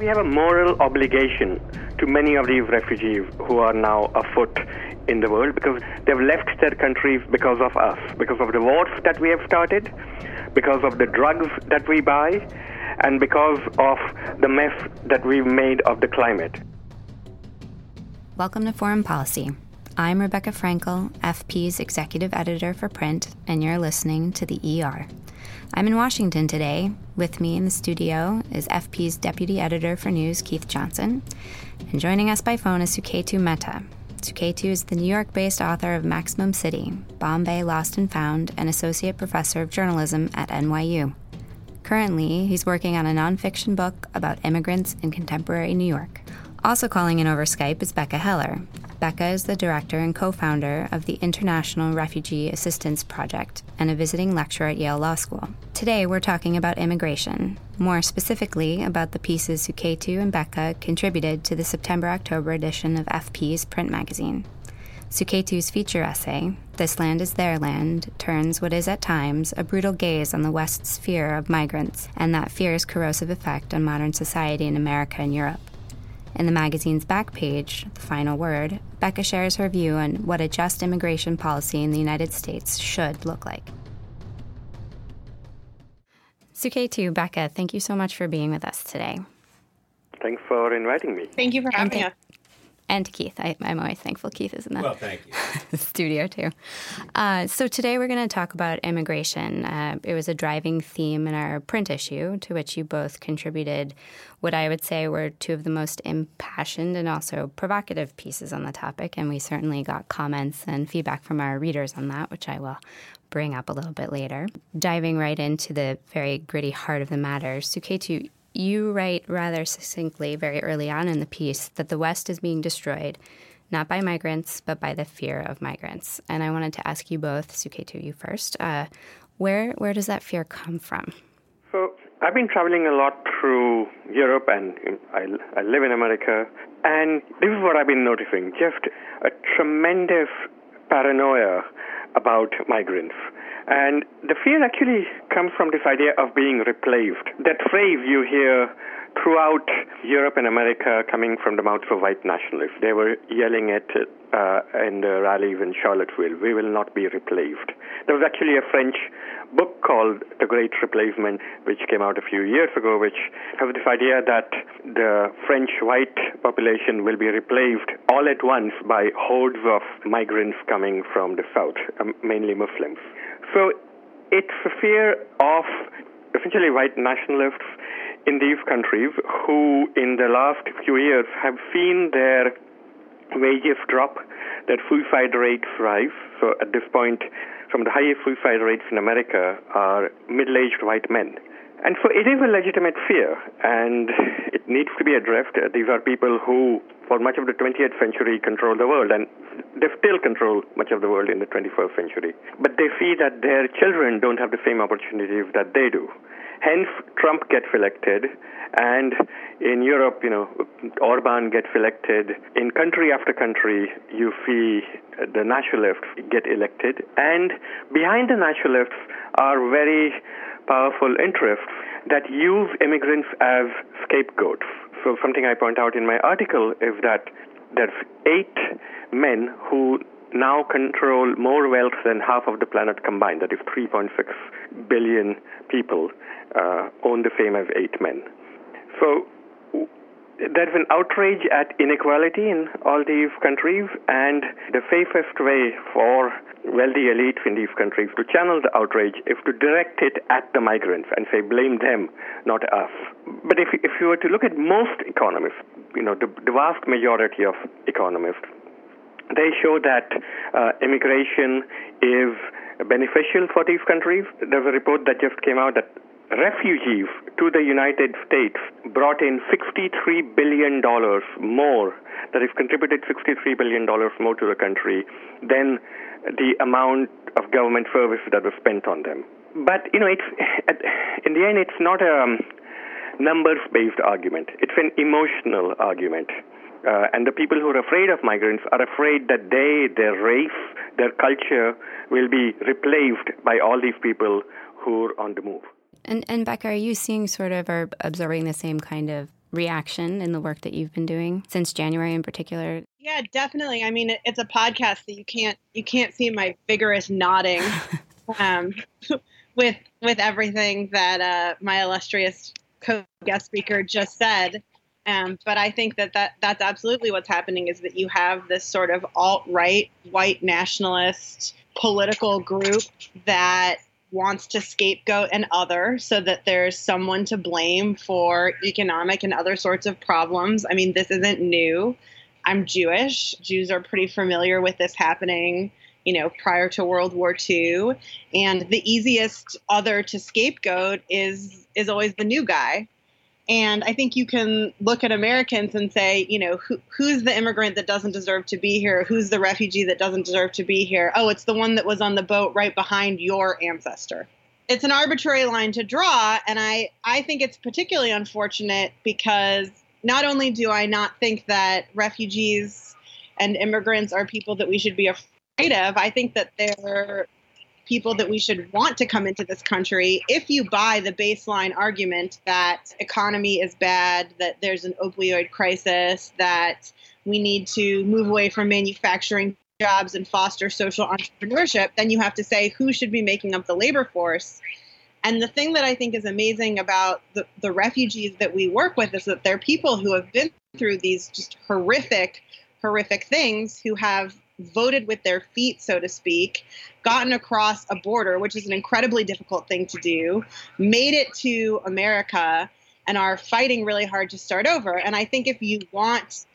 We have a moral obligation to many of these refugees who are now afoot in the world because they've left their countries because of us, because of the wars that we have started, because of the drugs that we buy, and because of the mess that we've made of the climate. Welcome to Foreign Policy. I'm Rebecca Frankel, FP's executive editor for print, and you're listening to the ER. I'm in Washington today. With me in the studio is FP's deputy editor for news, Keith Johnson. And joining us by phone is Suketu Mehta. Suketu is the New York based author of Maximum City, Bombay Lost and Found, and associate professor of journalism at NYU. Currently, he's working on a nonfiction book about immigrants in contemporary New York. Also calling in over Skype is Becca Heller. Becca is the director and co founder of the International Refugee Assistance Project and a visiting lecturer at Yale Law School. Today, we're talking about immigration, more specifically about the pieces Suketu and Becca contributed to the September October edition of FP's print magazine. Suketu's feature essay, This Land is Their Land, turns what is at times a brutal gaze on the West's fear of migrants and that fear's corrosive effect on modern society in America and Europe. In the magazine's back page, The Final Word, Becca shares her view on what a just immigration policy in the United States should look like. Suketu, Becca, thank you so much for being with us today. Thanks for inviting me. Thank you for having us and to Keith. I, am always thankful Keith is in the, well, thank you. studio too. Uh, so today we're going to talk about immigration. Uh, it was a driving theme in our print issue, to which you both contributed what I would say were two of the most impassioned and also provocative pieces on the topic. And we certainly got comments and feedback from our readers on that, which I will bring up a little bit later. Diving right into the very gritty heart of the matter, Suketu, you write rather succinctly very early on in the piece that the West is being destroyed not by migrants, but by the fear of migrants. And I wanted to ask you both, Suketu, you first, uh, where, where does that fear come from? So I've been traveling a lot through Europe and I, I live in America. And this is what I've been noticing just a tremendous paranoia about migrants. And the fear actually comes from this idea of being replaced. That phrase you hear throughout Europe and America coming from the mouths of white nationalists. They were yelling at uh, in the rallies in Charlottesville, we will not be replaced. There was actually a French book called The Great Replacement, which came out a few years ago, which has this idea that the French white population will be replaced all at once by hordes of migrants coming from the south, um, mainly Muslims. So it's a fear of essentially white nationalists in these countries who, in the last few years, have seen their wages drop, their suicide rates rise. So at this point, some of the highest suicide rates in America are middle-aged white men. And so it is a legitimate fear, and it needs to be addressed. These are people who, for much of the 20th century, control the world, and they still control much of the world in the 21st century. But they see that their children don't have the same opportunities that they do. Hence, Trump gets elected, and in Europe, you know, Orban gets elected. In country after country, you see the nationalists get elected, and behind the nationalists are very powerful interests that use immigrants as scapegoats. So, something I point out in my article is that there's eight men who now control more wealth than half of the planet combined. That is 3.6 billion people uh, own the same as eight men. So there's an outrage at inequality in all these countries, and the safest way for wealthy elites in these countries to channel the outrage is to direct it at the migrants and say, blame them, not us. But if, if you were to look at most economists, you know, the, the vast majority of economists, they show that uh, immigration is beneficial for these countries. There's a report that just came out that refugees to the United States brought in $63 billion more, that has contributed $63 billion more to the country than the amount of government service that was spent on them. But, you know, it's, in the end, it's not a numbers based argument, it's an emotional argument. Uh, and the people who are afraid of migrants are afraid that they, their race, their culture will be replaced by all these people who are on the move. And, and Becca, are you seeing sort of or observing the same kind of reaction in the work that you've been doing since January in particular? Yeah, definitely. I mean, it's a podcast that you can't you can't see my vigorous nodding um, with with everything that uh, my illustrious co-guest speaker just said. Um, but I think that, that that's absolutely what's happening is that you have this sort of alt right white nationalist political group that wants to scapegoat an other so that there's someone to blame for economic and other sorts of problems. I mean, this isn't new. I'm Jewish. Jews are pretty familiar with this happening, you know, prior to World War II. And the easiest other to scapegoat is is always the new guy. And I think you can look at Americans and say, you know, who, who's the immigrant that doesn't deserve to be here? Who's the refugee that doesn't deserve to be here? Oh, it's the one that was on the boat right behind your ancestor. It's an arbitrary line to draw, and I, I think it's particularly unfortunate because not only do I not think that refugees and immigrants are people that we should be afraid of, I think that they're people that we should want to come into this country if you buy the baseline argument that economy is bad, that there's an opioid crisis, that we need to move away from manufacturing jobs and foster social entrepreneurship, then you have to say who should be making up the labor force. And the thing that I think is amazing about the, the refugees that we work with is that they're people who have been through these just horrific, horrific things who have voted with their feet, so to speak, gotten across a border, which is an incredibly difficult thing to do, made it to America, and are fighting really hard to start over. And I think if you want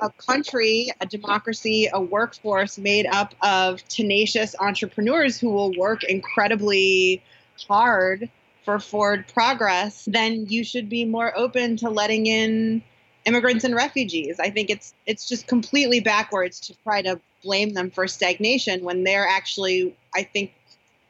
a country, a democracy, a workforce made up of tenacious entrepreneurs who will work incredibly hard for forward progress, then you should be more open to letting in immigrants and refugees. I think it's it's just completely backwards to try to blame them for stagnation when they're actually, I think,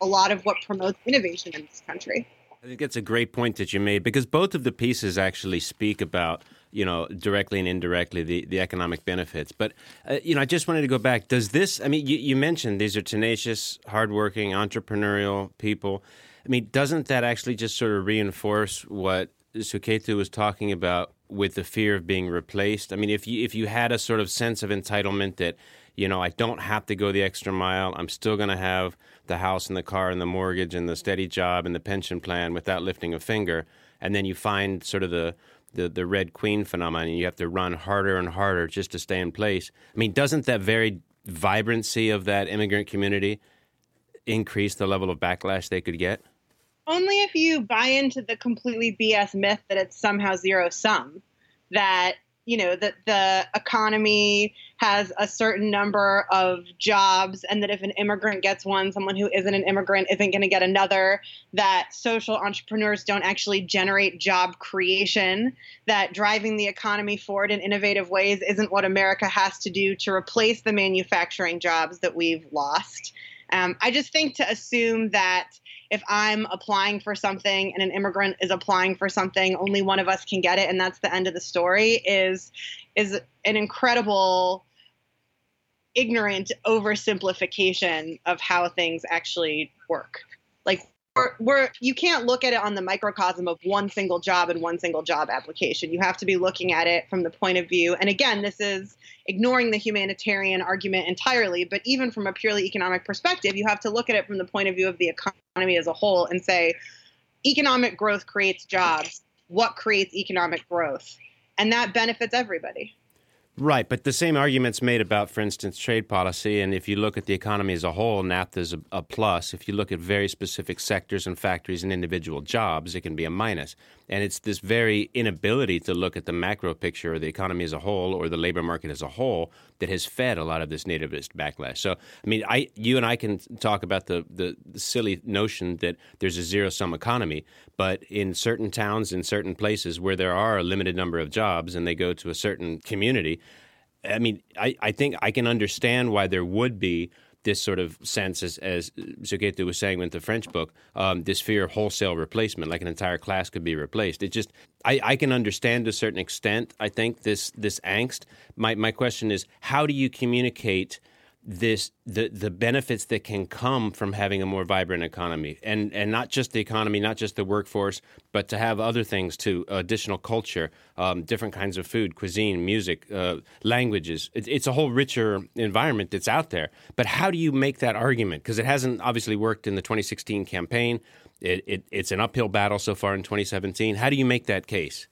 a lot of what promotes innovation in this country. I think that's a great point that you made because both of the pieces actually speak about you know directly and indirectly the, the economic benefits. But uh, you know, I just wanted to go back. Does this? I mean, you, you mentioned these are tenacious, hardworking, entrepreneurial people. I mean, doesn't that actually just sort of reinforce what Suketu was talking about with the fear of being replaced? I mean, if you if you had a sort of sense of entitlement that you know, I don't have to go the extra mile. I'm still going to have the house and the car and the mortgage and the steady job and the pension plan without lifting a finger. And then you find sort of the the, the red queen phenomenon. You have to run harder and harder just to stay in place. I mean, doesn't that very vibrancy of that immigrant community increase the level of backlash they could get? Only if you buy into the completely BS myth that it's somehow zero sum. That you know that the economy has a certain number of jobs and that if an immigrant gets one someone who isn't an immigrant isn't going to get another that social entrepreneurs don't actually generate job creation that driving the economy forward in innovative ways isn't what america has to do to replace the manufacturing jobs that we've lost um, i just think to assume that if I'm applying for something and an immigrant is applying for something, only one of us can get it, and that's the end of the story. Is is an incredible ignorant oversimplification of how things actually work. Like we're, you can't look at it on the microcosm of one single job and one single job application. You have to be looking at it from the point of view. And again, this is ignoring the humanitarian argument entirely, but even from a purely economic perspective, you have to look at it from the point of view of the economy as a whole and say, economic growth creates jobs. What creates economic growth? And that benefits everybody. Right, but the same argument's made about, for instance, trade policy. And if you look at the economy as a whole, NAFTA is a, a, plus. If you look at very specific sectors and factories and individual jobs, it can be a minus. And it's this very inability to look at the macro picture or the economy as a whole or the labor market as a whole that has fed a lot of this nativist backlash. So, I mean, I, you and I can talk about the, the, silly notion that there's a zero sum economy, but in certain towns, in certain places where there are a limited number of jobs and they go to a certain community, I mean, I, I think I can understand why there would be this sort of sense, as, as Suketu was saying with the French book, um, this fear of wholesale replacement, like an entire class could be replaced. It just, I, I can understand to a certain extent, I think, this, this angst. My, my question is, how do you communicate this the the benefits that can come from having a more vibrant economy. And and not just the economy not just the workforce but to have other things too additional culture um, different kinds of food cuisine music uh, languages. It, it's a whole richer environment that's out there. But how do you make that argument? Because it hasn't obviously worked in the 2016 campaign. It, it, it's an uphill battle so far in 2017 how do you make that case?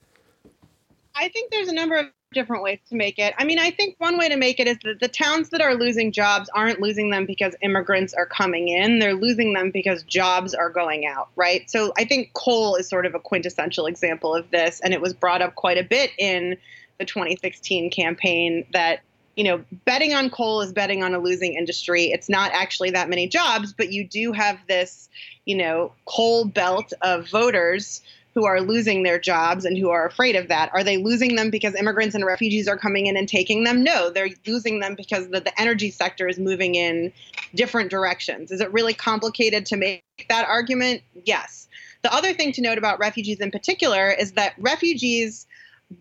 I think there's a number of different ways to make it. I mean, I think one way to make it is that the towns that are losing jobs aren't losing them because immigrants are coming in. They're losing them because jobs are going out, right? So I think coal is sort of a quintessential example of this. And it was brought up quite a bit in the 2016 campaign that you know, betting on coal is betting on a losing industry. It's not actually that many jobs, but you do have this, you know, coal belt of voters who are losing their jobs and who are afraid of that. Are they losing them because immigrants and refugees are coming in and taking them? No, they're losing them because the, the energy sector is moving in different directions. Is it really complicated to make that argument? Yes. The other thing to note about refugees in particular is that refugees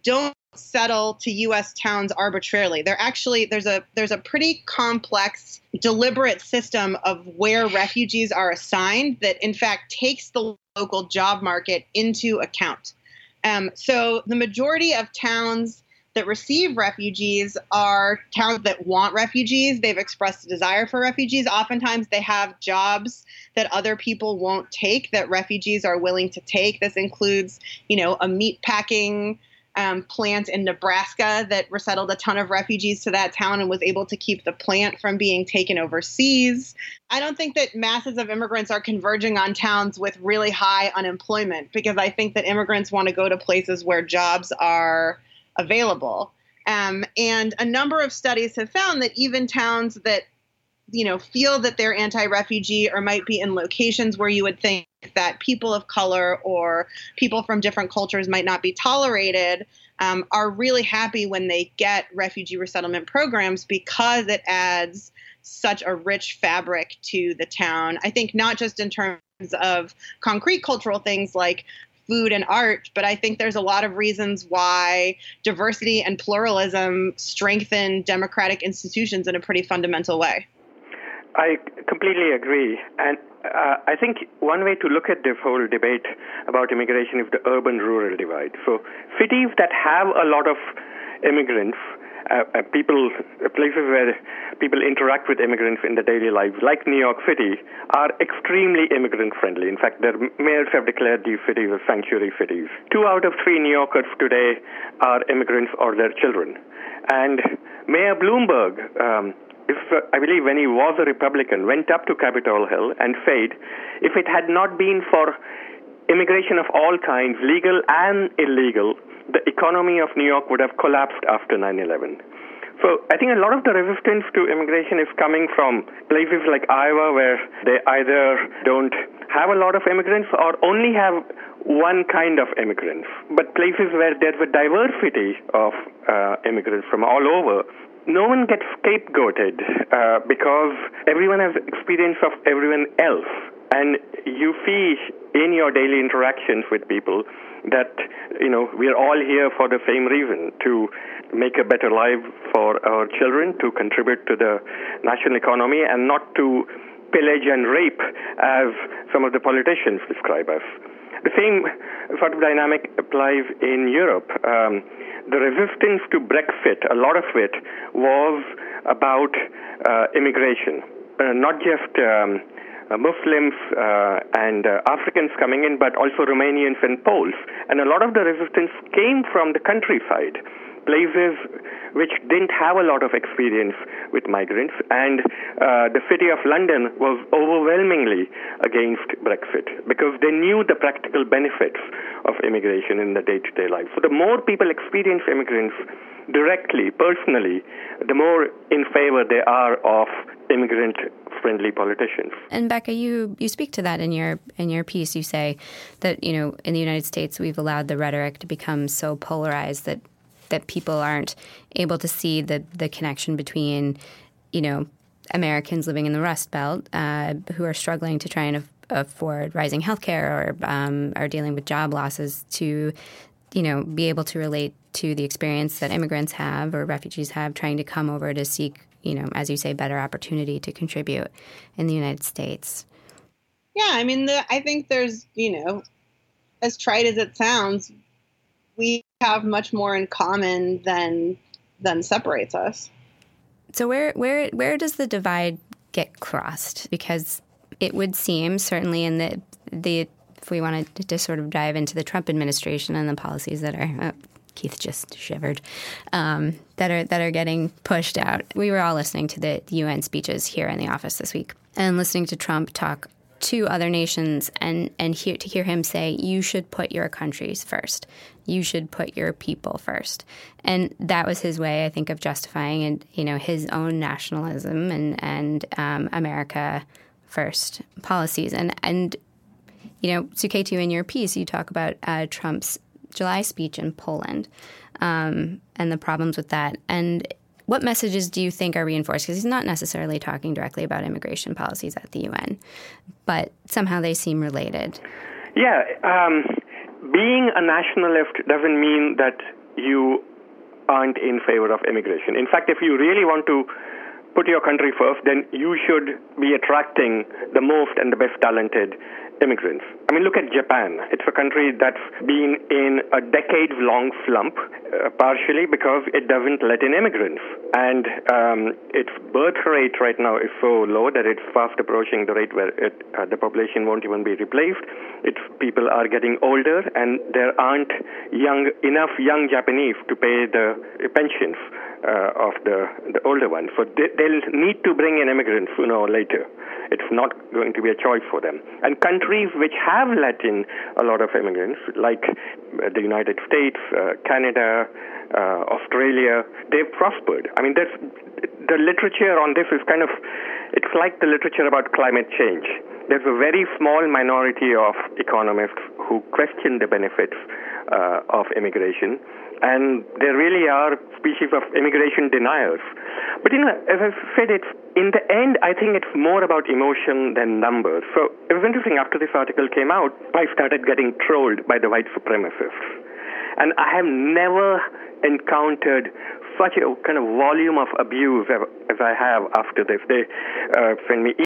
don't settle to US towns arbitrarily. They're actually there's a there's a pretty complex deliberate system of where refugees are assigned that in fact takes the local job market into account. Um, so the majority of towns that receive refugees are towns that want refugees. They've expressed a desire for refugees. Oftentimes, they have jobs that other people won't take that refugees are willing to take. This includes, you know, a meat packing um, plant in Nebraska that resettled a ton of refugees to that town and was able to keep the plant from being taken overseas. I don't think that masses of immigrants are converging on towns with really high unemployment because I think that immigrants want to go to places where jobs are available. Um, and a number of studies have found that even towns that you know feel that they're anti-refugee or might be in locations where you would think that people of color or people from different cultures might not be tolerated um, are really happy when they get refugee resettlement programs because it adds such a rich fabric to the town. I think not just in terms of concrete cultural things like food and art, but I think there's a lot of reasons why diversity and pluralism strengthen democratic institutions in a pretty fundamental way. I completely agree. And uh, I think one way to look at the whole debate about immigration is the urban rural divide. So, cities that have a lot of immigrants, uh, uh, people, places where people interact with immigrants in their daily lives, like New York City, are extremely immigrant friendly. In fact, their mayors have declared these cities as sanctuary cities. Two out of three New Yorkers today are immigrants or their children. And Mayor Bloomberg, um, if uh, I believe when he was a Republican, went up to Capitol Hill and said, if it had not been for immigration of all kinds, legal and illegal, the economy of New York would have collapsed after 9 11. So I think a lot of the resistance to immigration is coming from places like Iowa, where they either don't have a lot of immigrants or only have one kind of immigrants, but places where there's a diversity of uh, immigrants from all over no one gets scapegoated uh, because everyone has experience of everyone else. And you see in your daily interactions with people that, you know, we are all here for the same reason to make a better life for our children, to contribute to the national economy, and not to pillage and rape as some of the politicians describe us. The same sort of dynamic applies in Europe. Um, the resistance to Brexit, a lot of it was about uh, immigration, uh, not just um, uh, Muslims uh, and uh, Africans coming in, but also Romanians and Poles. And a lot of the resistance came from the countryside places which didn't have a lot of experience with migrants, and uh, the city of London was overwhelmingly against Brexit because they knew the practical benefits of immigration in the day to day life. So, the more people experience immigrants directly, personally, the more in favor they are of immigrant friendly politicians. And Becca, you you speak to that in your in your piece. You say that you know in the United States we've allowed the rhetoric to become so polarized that that people aren't able to see the the connection between, you know, Americans living in the Rust Belt uh, who are struggling to try and af- afford rising healthcare or um, are dealing with job losses to, you know, be able to relate to the experience that immigrants have or refugees have trying to come over to seek you know, as you say, better opportunity to contribute in the United States. Yeah, I mean, the, I think there's, you know, as trite as it sounds, we have much more in common than than separates us. So where where where does the divide get crossed? Because it would seem certainly in the the if we wanted to sort of dive into the Trump administration and the policies that are oh, Keith just shivered um, that are that are getting pushed out. We were all listening to the UN speeches here in the office this week and listening to Trump talk to other nations and and hear, to hear him say you should put your countries first. You should put your people first. And that was his way i think of justifying and you know his own nationalism and and um, america first policies. And and you know Suketu, in your piece you talk about uh, trump's july speech in poland um, and the problems with that. And what messages do you think are reinforced? Because he's not necessarily talking directly about immigration policies at the UN, but somehow they seem related. Yeah, um, being a nationalist doesn't mean that you aren't in favor of immigration. In fact, if you really want to put your country first, then you should be attracting the most and the best talented immigrants. I mean, look at Japan. It's a country that's been in a decade long slump, uh, partially because it doesn't let in immigrants. And um, its birth rate right now is so low that it's fast approaching the rate where it, uh, the population won't even be replaced. Its people are getting older, and there aren't young enough young Japanese to pay the pensions uh, of the, the older ones. So they, they'll need to bring in immigrants sooner or later. It's not going to be a choice for them. And countries which have let in a lot of immigrants, like uh, the United States, uh, Canada, uh, Australia, they've prospered. I mean, the literature on this is kind of, it's like the literature about climate change. There's a very small minority of economists who question the benefits uh, of immigration and there really are species of immigration deniers. But you know, as I said, it's in the end, I think it's more about emotion than numbers. So it was interesting. After this article came out, I started getting trolled by the white supremacists, and I have never encountered such a kind of volume of abuse as I have after this. They uh, send me